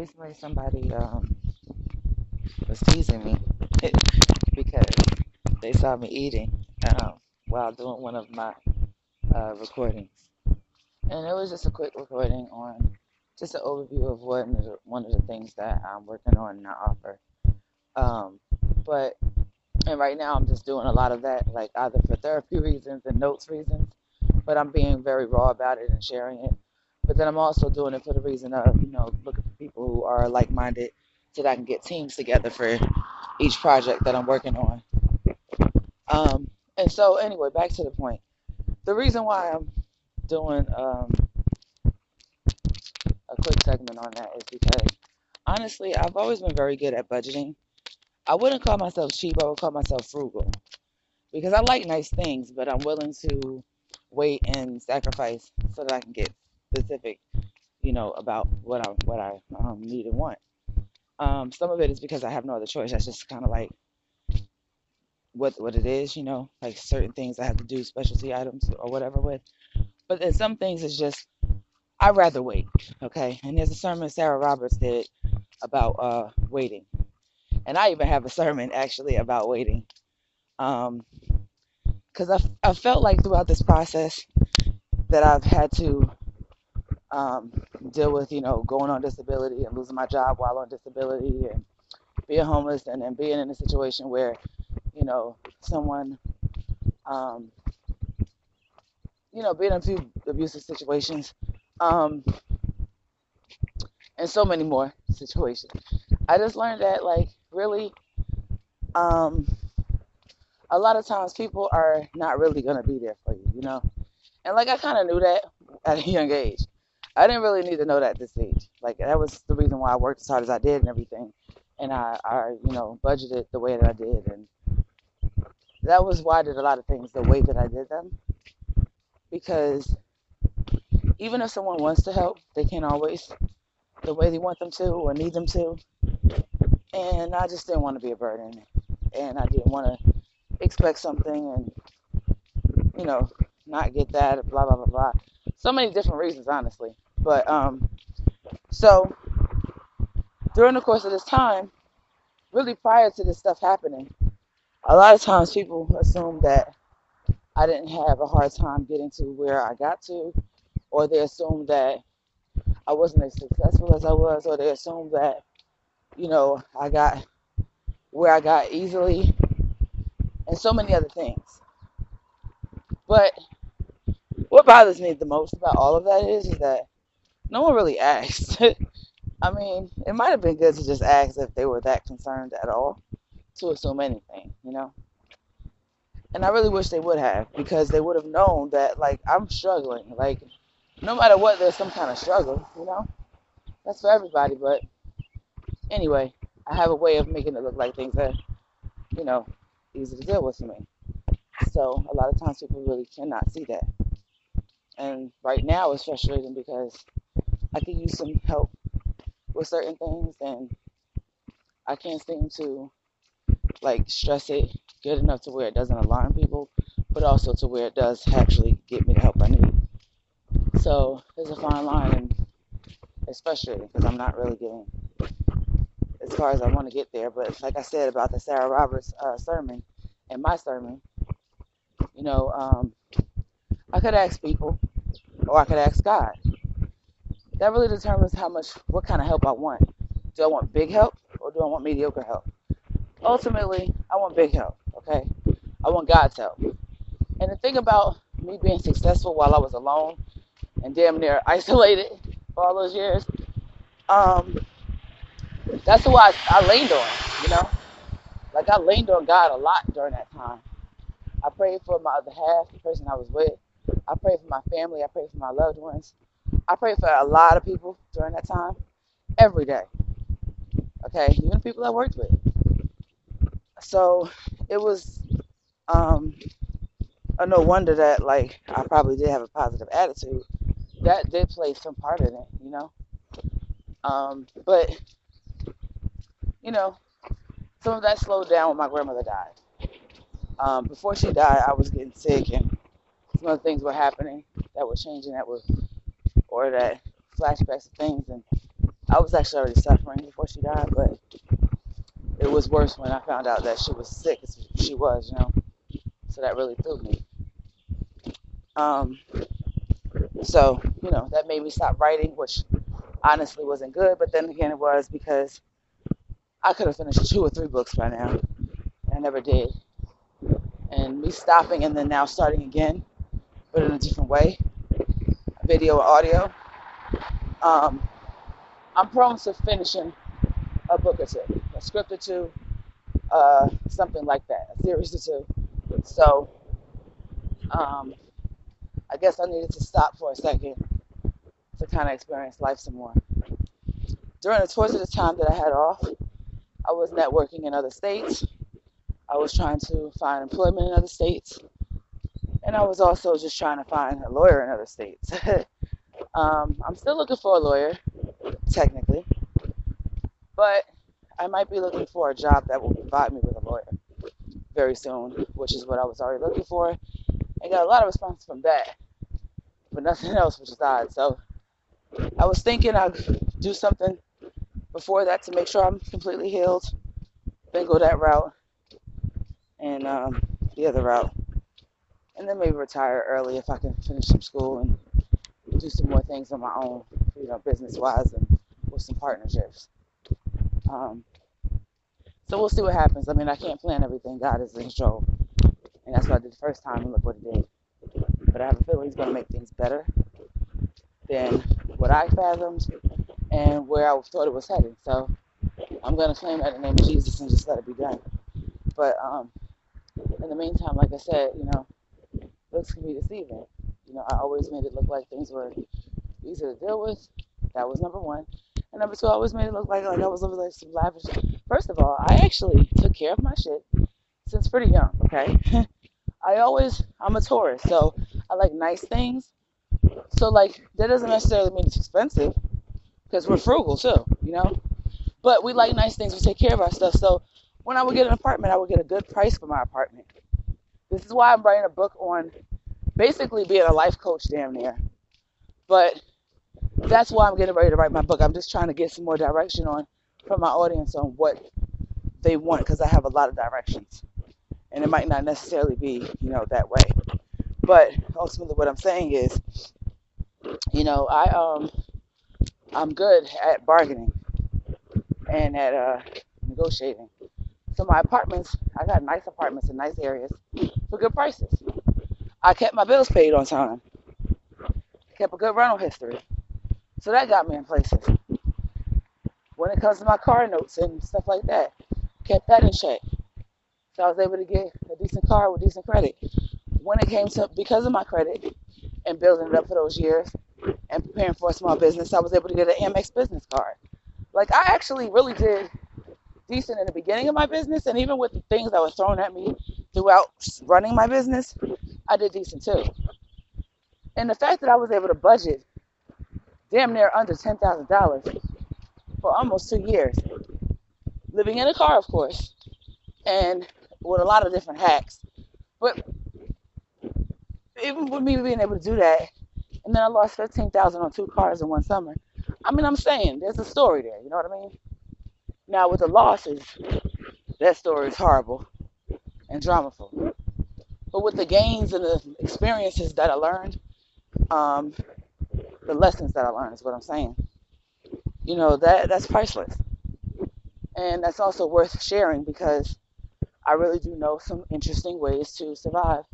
recently somebody um, was teasing me because they saw me eating um, while doing one of my uh, recordings. And it was just a quick recording on just an overview of the, one of the things that I'm working on and I offer. Um, but and right now I'm just doing a lot of that, like either for therapy reasons and notes reasons, but I'm being very raw about it and sharing it. But then I'm also doing it for the reason of, you know, looking people who are like minded so that I can get teams together for each project that I'm working on. Um, and so, anyway, back to the point. The reason why I'm doing um, a quick segment on that is because honestly, I've always been very good at budgeting. I wouldn't call myself cheap, I would call myself frugal because I like nice things, but I'm willing to wait and sacrifice so that I can get specific, you know, about what I what I um, need and want. Um, some of it is because I have no other choice. That's just kind of like what what it is, you know, like certain things I have to do specialty items or whatever with. But then some things is just I'd rather wait. Okay. And there's a sermon Sarah Roberts did about uh waiting. And I even have a sermon actually about waiting. Um because I, I felt like throughout this process that I've had to um, deal with, you know, going on disability and losing my job while on disability and being homeless and, and being in a situation where, you know, someone, um, you know, being in a few abusive situations, um, and so many more situations. I just learned that, like, really, um, a lot of times people are not really going to be there for you, you know? And, like, I kind of knew that at a young age. I didn't really need to know that at this age. Like that was the reason why I worked as hard as I did and everything. And I, I, you know, budgeted the way that I did, and that was why I did a lot of things the way that I did them. Because even if someone wants to help, they can't always the way they want them to or need them to. And I just didn't want to be a burden, and I didn't want to expect something and you know not get that. Blah blah blah blah so many different reasons, honestly. But um, so during the course of this time, really prior to this stuff happening, a lot of times people assume that I didn't have a hard time getting to where I got to, or they assume that I wasn't as successful as I was, or they assume that, you know, I got where I got easily, and so many other things. But what bothers me the most about all of that is, is that no one really asked. I mean, it might have been good to just ask if they were that concerned at all to assume anything, you know? And I really wish they would have because they would have known that, like, I'm struggling. Like, no matter what, there's some kind of struggle, you know? That's for everybody, but anyway, I have a way of making it look like things are, you know, easy to deal with for me. So a lot of times people really cannot see that. And right now it's frustrating because I could use some help with certain things and I can't seem to like stress it good enough to where it doesn't alarm people, but also to where it does actually get me the help I need. So there's a fine line and it's frustrating because I'm not really getting as far as I want to get there. But like I said about the Sarah Roberts uh, sermon and my sermon, you know, um, I could ask people or I could ask God. That really determines how much, what kind of help I want. Do I want big help or do I want mediocre help? Ultimately, I want big help, okay? I want God's help. And the thing about me being successful while I was alone and damn near isolated for all those years, um, that's who I, I leaned on, you know? Like I leaned on God a lot during that time. I prayed for my other half, the person I was with. I prayed for my family. I prayed for my loved ones. I pray for a lot of people during that time, every day. Okay, even people I worked with. So it was um, no wonder that like I probably did have a positive attitude. That did play some part in it, you know. Um, but you know, some of that slowed down when my grandmother died. Um, before she died, I was getting sick and some other things were happening that were changing that were or that flashbacks of things and I was actually already suffering before she died, but it was worse when I found out that she was sick as she was, you know. So that really threw me. Um, so, you know, that made me stop writing, which honestly wasn't good, but then again, it was because I could have finished two or three books by now. I never did. And me stopping and then now starting again, but in a different way video or audio. Um, I'm prone to finishing a book or two, a script or two, uh, something like that, a series or two. So um, I guess I needed to stop for a second to kind of experience life some more. During the course of the time that I had off, I was networking in other states. I was trying to find employment in other states. And I was also just trying to find a lawyer in other states. um, I'm still looking for a lawyer, technically. But I might be looking for a job that will provide me with a lawyer very soon, which is what I was already looking for. I got a lot of response from that, but nothing else, which is odd. So I was thinking I'd do something before that to make sure I'm completely healed, then go that route, and um, the other route, and then maybe retire early if I can finish some school and do some more things on my own, you know, business wise and with some partnerships. Um, so we'll see what happens. I mean, I can't plan everything. God is in control. And that's what I did the first time and look what it did. But I have a feeling he's going to make things better than what I fathomed and where I thought it was headed. So I'm going to claim that in the name of Jesus and just let it be done. But um, in the meantime, like I said, you know, looks can be deceiving. You know, I always made it look like things were easy to deal with. That was number one. And number two, I always made it look like like I was living like some lavish. First of all, I actually took care of my shit since pretty young. Okay, I always I'm a Taurus, so I like nice things. So like that doesn't necessarily mean it's expensive because we're frugal too, you know. But we like nice things. We take care of our stuff. So when I would get an apartment, I would get a good price for my apartment. This is why I'm writing a book on basically being a life coach damn near. But that's why I'm getting ready to write my book. I'm just trying to get some more direction on from my audience on what they want because I have a lot of directions. And it might not necessarily be, you know, that way. But ultimately what I'm saying is, you know, I um I'm good at bargaining and at uh negotiating. So my apartments, I got nice apartments in nice areas for good prices. I kept my bills paid on time. Kept a good rental history. So that got me in places. When it comes to my car notes and stuff like that, kept that in check. So I was able to get a decent car with decent credit. When it came to because of my credit and building it up for those years and preparing for a small business, I was able to get an Amex business card. Like I actually really did decent in the beginning of my business, and even with the things that were thrown at me throughout running my business, I did decent too. And the fact that I was able to budget damn near under $10,000 for almost two years. Living in a car, of course, and with a lot of different hacks. But even with me being able to do that, and then I lost 15000 on two cars in one summer. I mean, I'm saying there's a story there, you know what I mean? Now, with the losses, that story is horrible and dramaful. But with the gains and the experiences that I learned, um, the lessons that I learned is what I'm saying. You know, that that's priceless. And that's also worth sharing because I really do know some interesting ways to survive,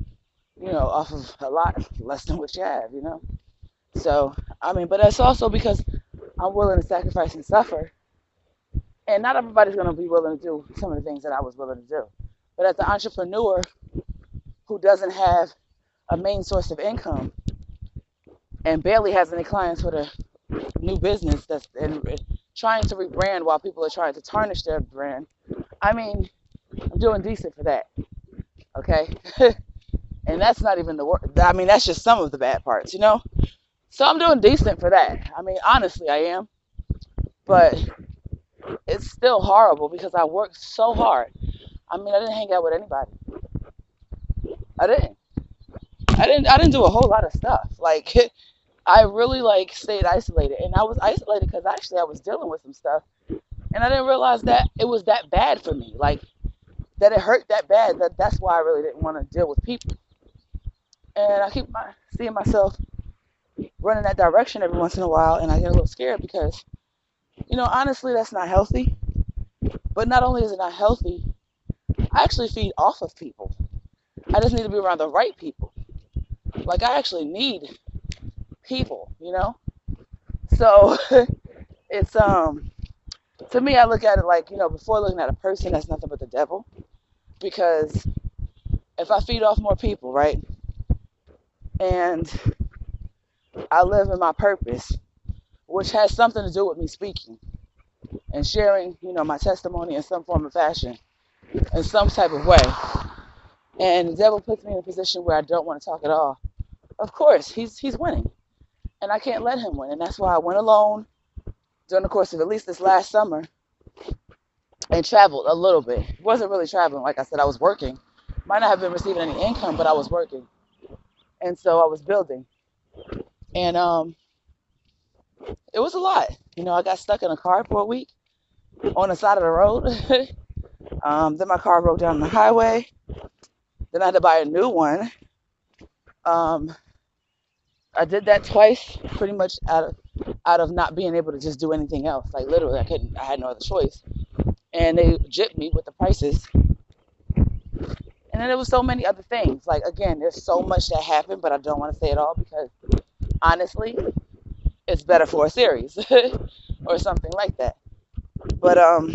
you know, off of a lot less than what you have, you know. So, I mean, but that's also because I'm willing to sacrifice and suffer. And not everybody's going to be willing to do some of the things that I was willing to do. But as an entrepreneur who doesn't have a main source of income, and barely has any clients with a new business that's and trying to rebrand while people are trying to tarnish their brand. I mean, I'm doing decent for that. Okay? and that's not even the worst. I mean, that's just some of the bad parts, you know? So I'm doing decent for that. I mean, honestly, I am. But it's still horrible because I worked so hard. I mean, I didn't hang out with anybody. I didn't. I didn't I didn't do a whole lot of stuff. Like I really like stayed isolated, and I was isolated because actually I was dealing with some stuff, and I didn't realize that it was that bad for me. Like that it hurt that bad. That that's why I really didn't want to deal with people. And I keep my, seeing myself running that direction every once in a while, and I get a little scared because, you know, honestly, that's not healthy. But not only is it not healthy, I actually feed off of people. I just need to be around the right people. Like I actually need people, you know? So it's um to me I look at it like, you know, before looking at a person that's nothing but the devil. Because if I feed off more people, right? And I live in my purpose, which has something to do with me speaking and sharing, you know, my testimony in some form of fashion, in some type of way. And the devil puts me in a position where I don't want to talk at all. Of course, he's he's winning, and I can't let him win. And that's why I went alone during the course of at least this last summer and traveled a little bit. Wasn't really traveling, like I said, I was working. Might not have been receiving any income, but I was working, and so I was building. And um, it was a lot. You know, I got stuck in a car for a week on the side of the road. um, then my car broke down on the highway. Then I had to buy a new one. Um, I did that twice, pretty much out of out of not being able to just do anything else. Like literally, I couldn't. I had no other choice. And they jipped me with the prices. And then there was so many other things. Like again, there's so much that happened, but I don't want to say it all because honestly, it's better for a series or something like that. But um,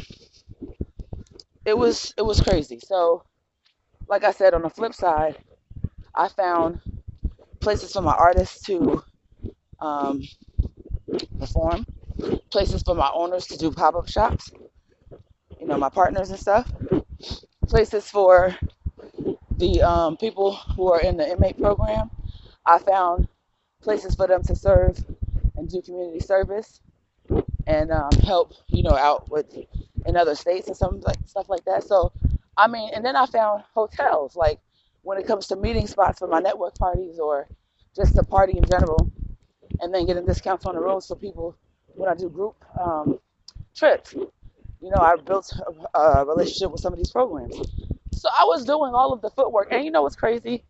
it was it was crazy. So, like I said, on the flip side, I found places for my artists to um, perform, places for my owners to do pop up shops, you know, my partners and stuff, places for the um, people who are in the inmate program. I found places for them to serve and do community service and um, help, you know, out with in other states and some like stuff like that. So, I mean, and then I found hotels like when it comes to meeting spots for my network parties or just a party in general, and then getting discounts on the road so people when I do group um, trips, you know, I built a, a relationship with some of these programs. So I was doing all of the footwork, and you know what's crazy?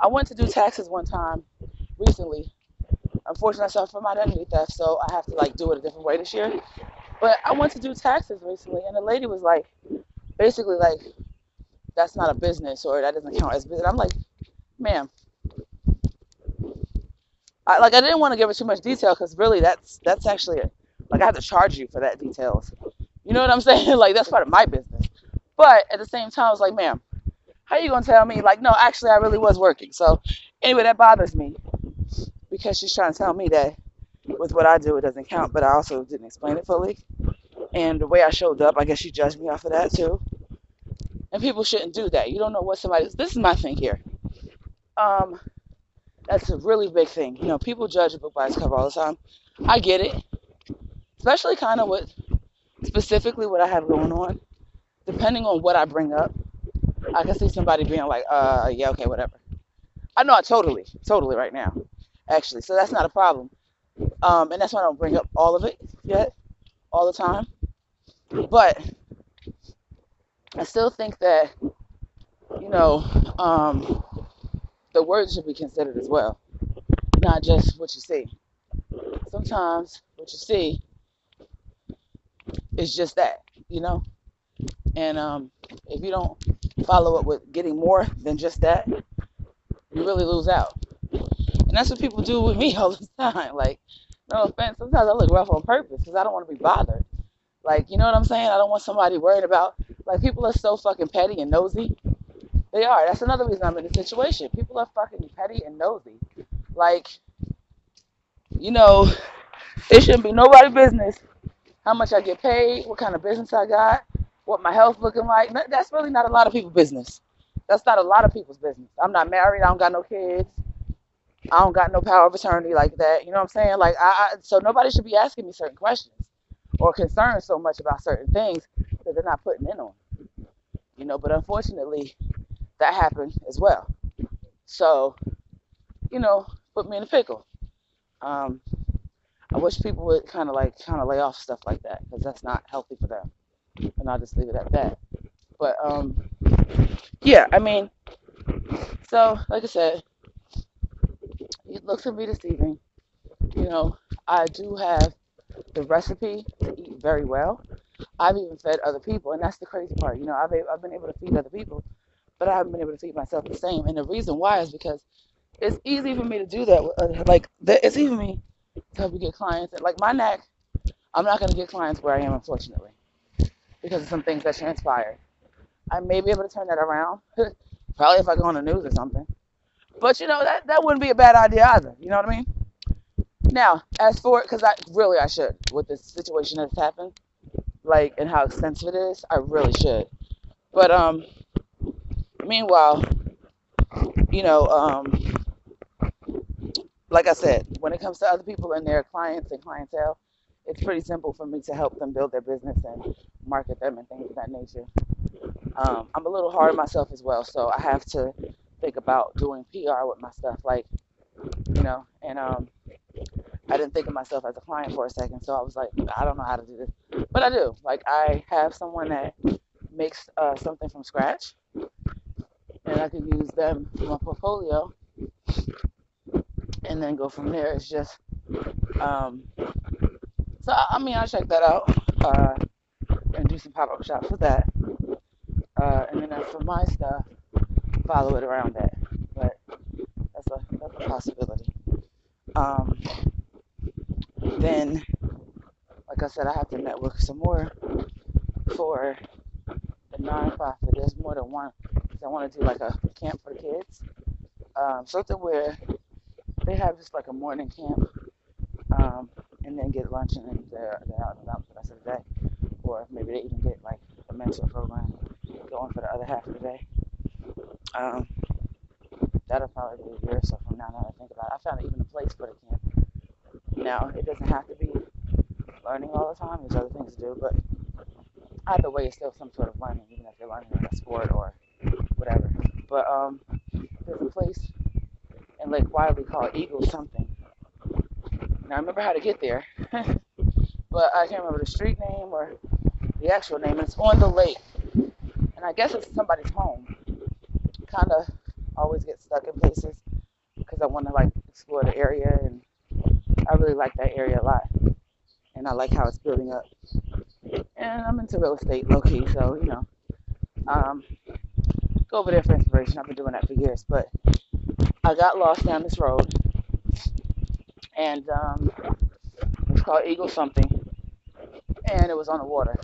I went to do taxes one time recently. Unfortunately, I suffered from identity theft, so I have to like do it a different way this year. But I went to do taxes recently, and the lady was like, basically like, that's not a business or that doesn't count as business. I'm like, ma'am, I, like I didn't want to give it too much detail because really that's that's actually a, like I have to charge you for that details. You know what I'm saying? like that's part of my business. But at the same time, I was like, ma'am, how you gonna tell me? Like, no, actually, I really was working. So anyway, that bothers me because she's trying to tell me that with what I do, it doesn't count. But I also didn't explain it fully, and the way I showed up, I guess she judged me off of that too. And people shouldn't do that. You don't know what somebody. This is my thing here. Um, that's a really big thing. You know, people judge a book by its cover all the time. I get it, especially kind of with specifically what I have going on. Depending on what I bring up, I can see somebody being like, "Uh, yeah, okay, whatever." I know I totally, totally right now, actually. So that's not a problem. Um, and that's why I don't bring up all of it yet, all the time. But I still think that, you know, um, the words should be considered as well, not just what you see. Sometimes what you see is just that, you know. And um, if you don't follow up with getting more than just that, you really lose out. And that's what people do with me all the time. Like, no offense, sometimes I look rough on purpose because I don't want to be bothered. Like, you know what I'm saying? I don't want somebody worried about. Like, people are so fucking petty and nosy. They are. That's another reason I'm in this situation. People are fucking petty and nosy. Like, you know, it shouldn't be nobody's business how much I get paid, what kind of business I got, what my health looking like. That's really not a lot of people's business. That's not a lot of people's business. I'm not married. I don't got no kids. I don't got no power of attorney like that. You know what I'm saying? Like I, I so nobody should be asking me certain questions or concerned so much about certain things that they're not putting in on. You know, but unfortunately, that happened as well. So, you know, put me in a pickle. Um, I wish people would kind of like kind of lay off stuff like that because that's not healthy for them. And I'll just leave it at that. But um, yeah, I mean, so like I said, it looks to be deceiving. You know, I do have the recipe to eat very well. I've even fed other people, and that's the crazy part. You know, I've I've been able to feed other people, but I haven't been able to feed myself the same. And the reason why is because it's easy for me to do that. uh, Like, it's for me to help you get clients. Like my neck, I'm not going to get clients where I am, unfortunately, because of some things that transpired. I may be able to turn that around, probably if I go on the news or something. But you know that that wouldn't be a bad idea either. You know what I mean? Now, as for because I really I should with this situation that's happened, like and how extensive it is, I really should. But um, meanwhile, you know um, like I said, when it comes to other people and their clients and clientele, it's pretty simple for me to help them build their business and market them and things of that nature. Um, I'm a little hard on myself as well, so I have to think about doing PR with my stuff, like you know. And um, I didn't think of myself as a client for a second, so I was like, I don't know how to do this, but I do. Like I have someone that makes uh, something from scratch, and I can use them for my portfolio and then go from there. It's just, um, so I mean, I'll check that out uh, and do some pop up shops with that. Uh, and then for my stuff, follow it around that. But that's a, that's a possibility. Um, then, like I said, I have to network some more for the nonprofit. There's more than one. I want to do like a camp for kids, um, something where they have just like a morning camp, um, and then get lunch and then they're, they're out and about for the rest of the day. Or maybe they even get like a mentor program going for the other half of the day. Um, that'll probably be a year or so from now. Now that I think about it, I found even a place for the camp. Now it doesn't have to be learning all the time. There's other things to do, but either way, it's still some sort of learning, even if you're learning on a sport or whatever. But um, there's a place in Lake Wylie called Eagle something. Now I remember how to get there, but I can't remember the street name or the actual name. It's on the lake, and I guess it's somebody's home. Kind of always get stuck in places because I want to like explore the area, and I really like that area a lot, and I like how it's building up. And I'm into real estate, low key, so you know, um, go over there for inspiration. I've been doing that for years, but I got lost down this road, and um, it's called Eagle something, and it was on the water.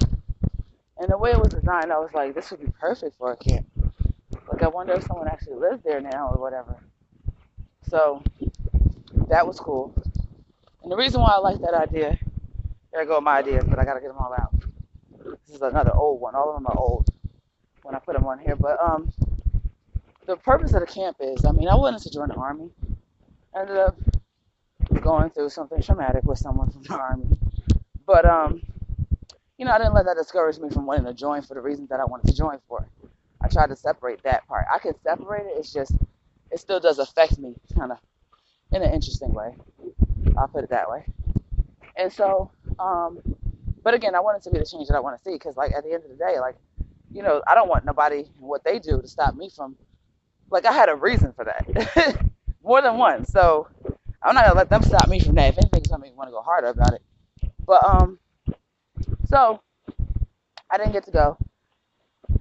And the way it was designed, I was like, this would be perfect for a camp. Like, I wonder if someone actually lives there now or whatever. So that was cool. And the reason why I like that idea, there go my ideas, but I gotta get them all out. This is another old one. All of them are old when I put them on here. But um, the purpose of the camp is, I mean, I wanted to join the army. I ended up going through something traumatic with someone from the army. But um, you know, I didn't let that discourage me from wanting to join for the reasons that I wanted to join for. I tried to separate that part. I can separate it. It's just it still does affect me, kind of, in an interesting way. I'll put it that way. And so, um, but again, I want it to be the change that I want to see because, like, at the end of the day, like, you know, I don't want nobody what they do to stop me from like I had a reason for that, more than one. So I'm not gonna let them stop me from that. If anything, something want to go harder about it. But um, so I didn't get to go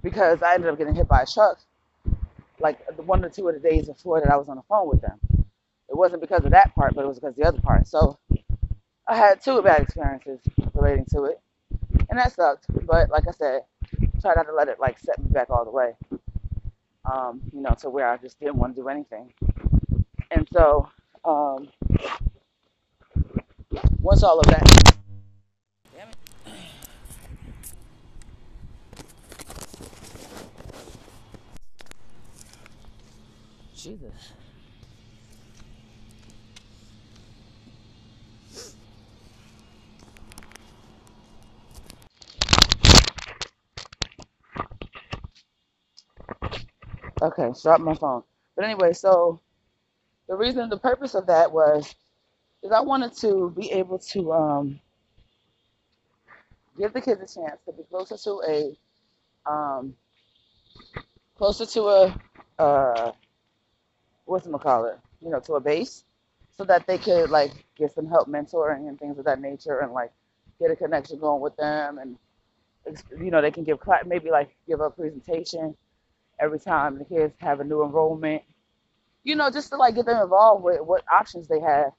because I ended up getting hit by a truck. Like one or two of the days before that, I was on the phone with them. It wasn't because of that part, but it was because the other part. So I had two bad experiences relating to it, and that sucked. But like I said, try not to let it like set me back all the way um, you know, to where I just didn't want to do anything. And so, um, once all of that. Jesus. Okay, stop my phone. But anyway, so the reason, the purpose of that was is I wanted to be able to um, give the kids a chance to be closer to a um, closer to a uh, what's it, you know, to a base, so that they could like get some help mentoring and things of that nature, and like get a connection going with them, and you know they can give maybe like give a presentation every time the kids have a new enrollment, you know, just to like get them involved with what options they have,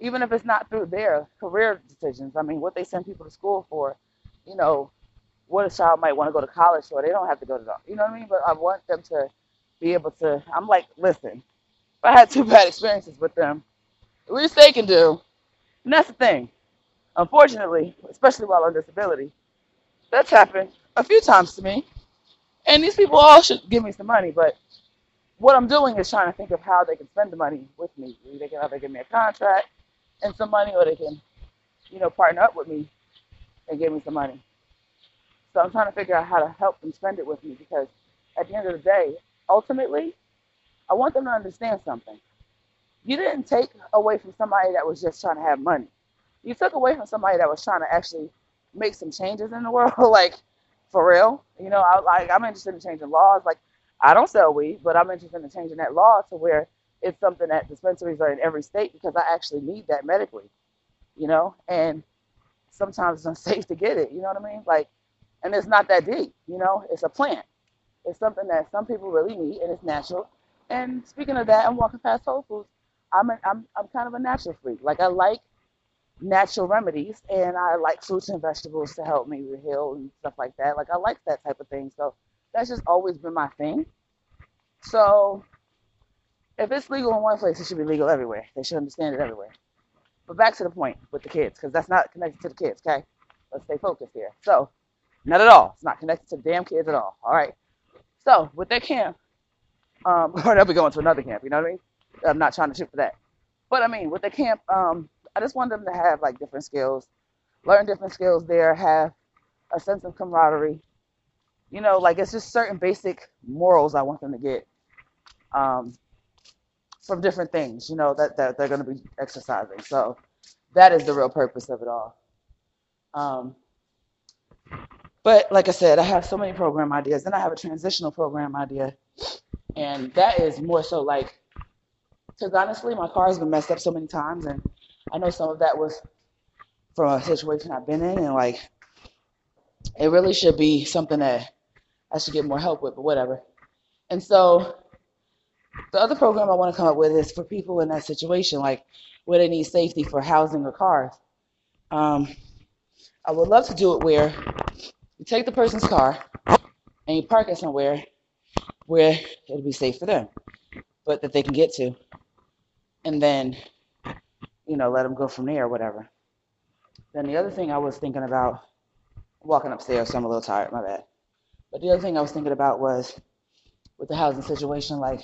even if it's not through their career decisions. I mean, what they send people to school for, you know, what a child might want to go to college for. They don't have to go to, you know what I mean? But I want them to be able to. I'm like, listen, if I had two bad experiences with them, at least they can do. And that's the thing. Unfortunately, especially while on disability, that's happened a few times to me. And these people all should give me some money, but what I'm doing is trying to think of how they can spend the money with me. They can either give me a contract and some money, or they can, you know, partner up with me and give me some money. So I'm trying to figure out how to help them spend it with me because at the end of the day, ultimately, I want them to understand something. You didn't take away from somebody that was just trying to have money. You took away from somebody that was trying to actually make some changes in the world, like for real. You know, I like I'm interested in changing laws. Like I don't sell weed, but I'm interested in changing that law to where it's something that dispensaries are in every state because I actually need that medically. You know, and sometimes it's unsafe to get it. You know what I mean? Like, and it's not that deep. You know, it's a plant. It's something that some people really need, and it's natural. And speaking of that, I'm walking past Whole Foods. I'm a, I'm I'm kind of a natural freak. Like I like natural remedies, and I like fruits and vegetables to help me heal and stuff like that. Like I like that type of thing. So that's just always been my thing. So if it's legal in one place, it should be legal everywhere. They should understand it everywhere. But back to the point with the kids, because that's not connected to the kids, okay? Let's stay focused here. So, not at all. It's not connected to the damn kids at all. All right. So, with that camp, um, or they'll be going to another camp, you know what I mean? I'm not trying to shoot for that. But I mean, with the camp, um, I just want them to have like different skills, learn different skills there, have a sense of camaraderie. You know, like it's just certain basic morals I want them to get um, from different things, you know, that, that they're going to be exercising. So that is the real purpose of it all. Um, but like I said, I have so many program ideas. Then I have a transitional program idea. And that is more so like, because honestly, my car has been messed up so many times. And I know some of that was from a situation I've been in, and like it really should be something that I should get more help with, but whatever. And so the other program I want to come up with is for people in that situation, like where they need safety for housing or cars. Um, I would love to do it where you take the person's car and you park it somewhere where it'll be safe for them, but that they can get to. And then you know, let them go from there or whatever. Then the other thing I was thinking about, walking upstairs, so I'm a little tired, my bad. But the other thing I was thinking about was with the housing situation, like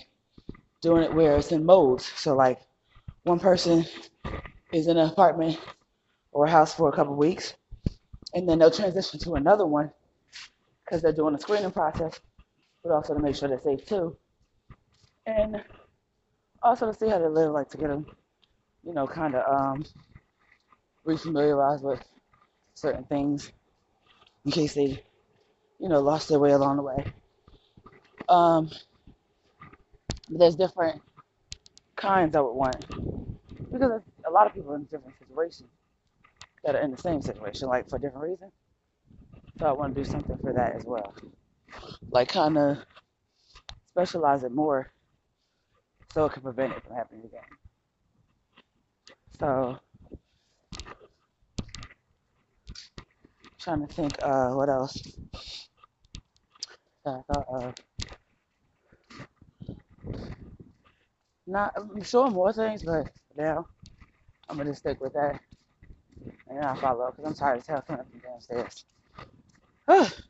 doing it where it's in modes. So like one person is in an apartment or a house for a couple weeks, and then they'll transition to another one because they're doing a screening process, but also to make sure they're safe too, and also to see how they live, like to get them you know, kind of um, refamiliarize with certain things in case they, you know, lost their way along the way. Um, there's different kinds I would want because a lot of people in different situations that are in the same situation, like for different reasons. So I want to do something for that as well, like kind of specialize it more so it can prevent it from happening again. So, trying to think, uh, what else thought of. Not, I'm sure more things, but now I'm gonna stick with that. And I'll follow up because I'm tired of hell coming up downstairs.